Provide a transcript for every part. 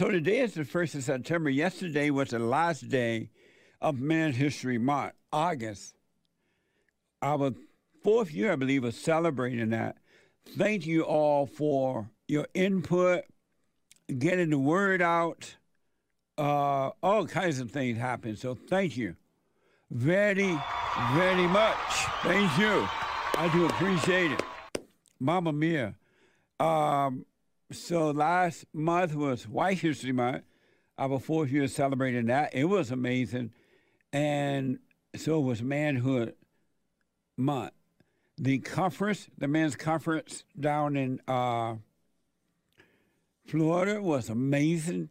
So today is the 1st of September. Yesterday was the last day of Men's History Month, August. Our fourth year, I believe, of celebrating that. Thank you all for your input, getting the word out. Uh, all kinds of things happen. So thank you very, very much. Thank you. I do appreciate it. Mama Mia. Um, so last month was White History Month. Our fourth year celebrating that. It was amazing. And so was Manhood Month. The conference, the men's conference down in uh, Florida was amazing.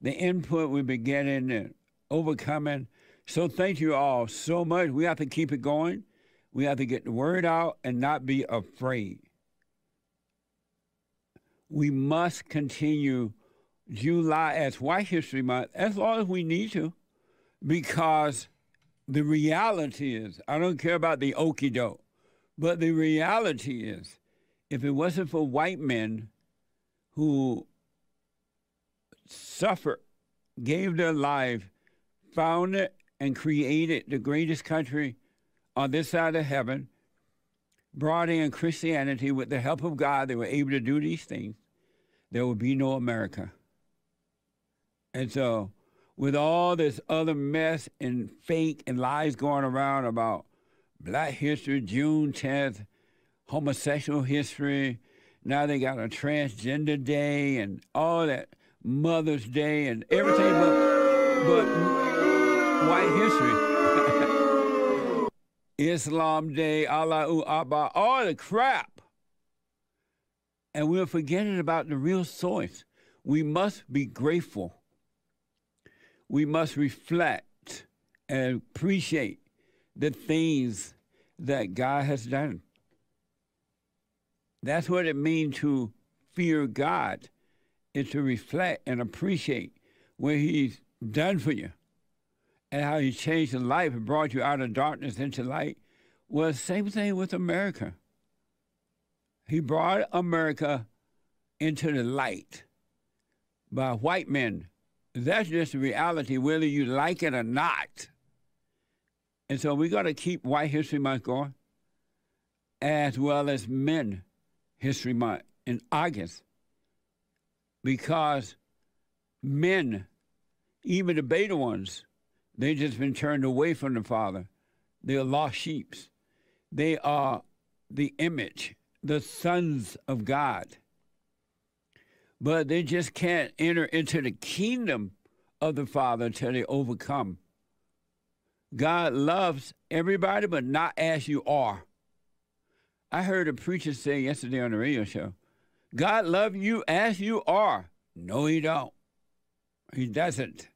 The input we've been getting and overcoming. So thank you all so much. We have to keep it going. We have to get the word out and not be afraid. We must continue July as White History Month as long as we need to, because the reality is, I don't care about the okey doke, but the reality is, if it wasn't for white men who suffered, gave their life, founded and created the greatest country on this side of heaven, brought in Christianity with the help of God, they were able to do these things, there would be no America. And so, with all this other mess and fake and lies going around about black history, June 10th, homosexual history, now they got a transgender day and all that Mother's Day and everything but, but white history. Islam Day, Allahu Akbar, all the crap. And we're forgetting about the real source. We must be grateful. We must reflect and appreciate the things that God has done. That's what it means to fear God, is to reflect and appreciate what He's done for you and how He changed your life and brought you out of darkness into light. Well, same thing with America. He brought America into the light by white men. That's just the reality, whether you like it or not. And so we got to keep White History Month going, as well as Men History Month in August, because men, even the beta ones, they just been turned away from the Father. They're lost sheep. They are the image, the sons of God. But they just can't enter into the kingdom of the Father until they overcome. God loves everybody, but not as you are. I heard a preacher say yesterday on the radio show, God loves you as you are. No, he don't. He doesn't.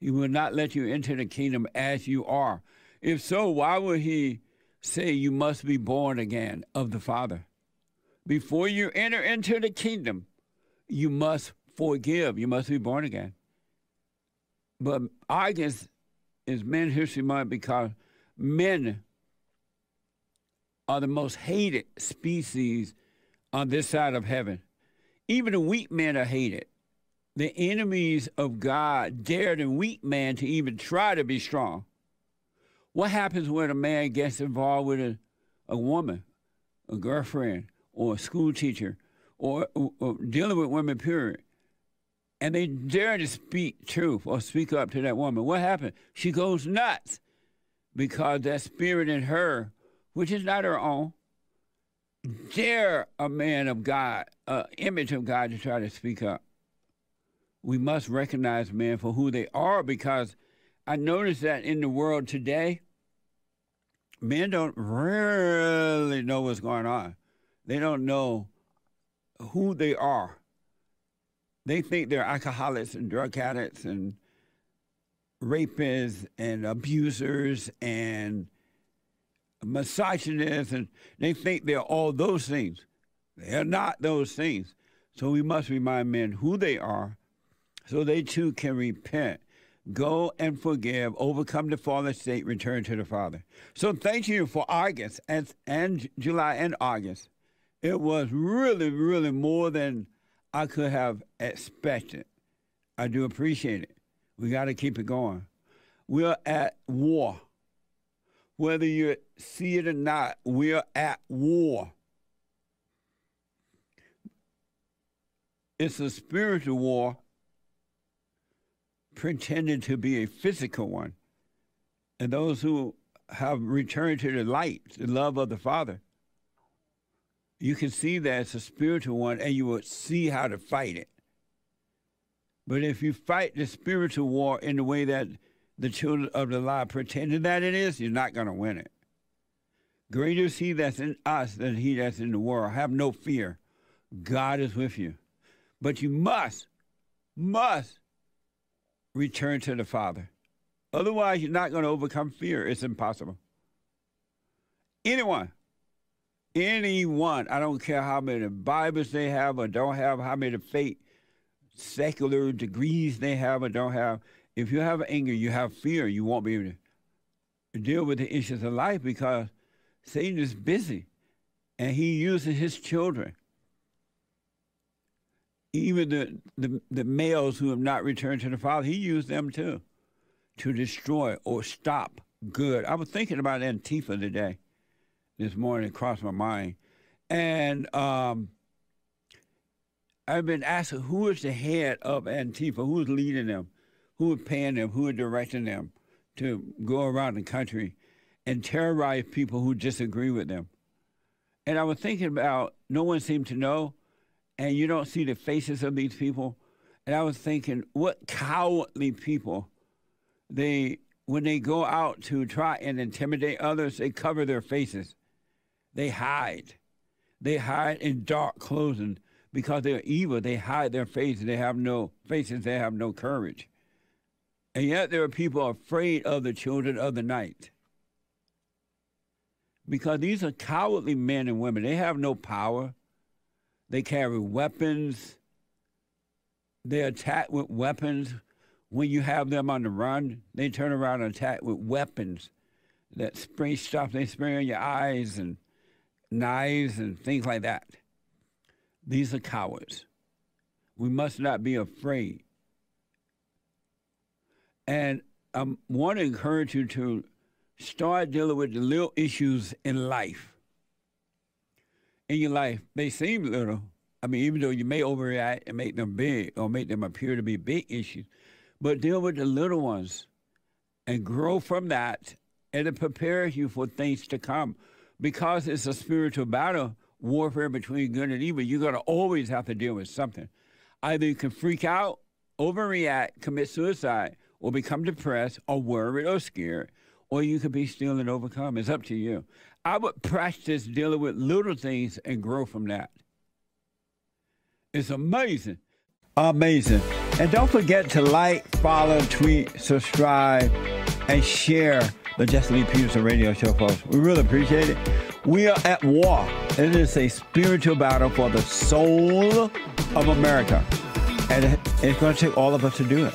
He will not let you into the kingdom as you are. If so, why would he say you must be born again of the Father? Before you enter into the kingdom, you must forgive. You must be born again. But August is Men History Month because men are the most hated species on this side of heaven. Even the weak men are hated. The enemies of God dare the weak man to even try to be strong. What happens when a man gets involved with a, a woman, a girlfriend, or a school teacher, or, or, dealing with women, period? and they dare to speak truth or speak up to that woman. What happens? She goes nuts because that spirit in her, which is not her own, dare a man of God, an image of God, to try to speak up. We must recognize men for who they are because I notice that in the world today, men don't really know what's going on. They don't know who they are they think they're alcoholics and drug addicts and rapists and abusers and misogynists, and they think they're all those things. They're not those things. So we must remind men who they are so they too can repent. Go and forgive, overcome the fallen state, return to the Father. So thank you for August and, and July and August. It was really, really more than I could have expected. I do appreciate it. We got to keep it going. We're at war. Whether you see it or not, we're at war. It's a spiritual war pretending to be a physical one. And those who have returned to the light, the love of the Father, you can see that it's a spiritual one and you will see how to fight it. But if you fight the spiritual war in the way that the children of the lie pretended that it is, you're not going to win it. Greater is he that's in us than he that's in the world. Have no fear. God is with you. But you must, must return to the Father. Otherwise, you're not going to overcome fear. It's impossible. Anyone, anyone, I don't care how many Bibles they have or don't have, how many faith, secular degrees they have or don't have, if you have anger, you have fear, you won't be able to deal with the issues of life because Satan is busy and he uses his children. Even the, the, the males who have not returned to the Father, he used them too to destroy or stop good. I was thinking about Antifa today, this morning, crossed my mind. And um, I've been asking who is the head of Antifa, who's leading them? who are paying them, who are directing them to go around the country and terrorize people who disagree with them. And I was thinking about no one seemed to know, and you don't see the faces of these people. And I was thinking, what cowardly people they when they go out to try and intimidate others, they cover their faces. They hide. They hide in dark clothing because they're evil. They hide their faces. They have no faces. They have no courage. And yet there are people afraid of the children of the night. Because these are cowardly men and women. They have no power. They carry weapons. They attack with weapons. When you have them on the run, they turn around and attack with weapons that spray stuff they spray on your eyes and knives and things like that. These are cowards. We must not be afraid and I want to encourage you to start dealing with the little issues in life. In your life, they seem little. I mean, even though you may overreact and make them big or make them appear to be big issues, but deal with the little ones and grow from that and it prepares you for things to come. Because it's a spiritual battle, warfare between good and evil, you're going to always have to deal with something. Either you can freak out, overreact, commit suicide, or become depressed or worried or scared, or you could be still and overcome. It's up to you. I would practice dealing with little things and grow from that. It's amazing. Amazing. And don't forget to like, follow, tweet, subscribe, and share the Jesse Lee Peterson radio show, folks. We really appreciate it. We are at war. It is a spiritual battle for the soul of America. And it's going to take all of us to do it.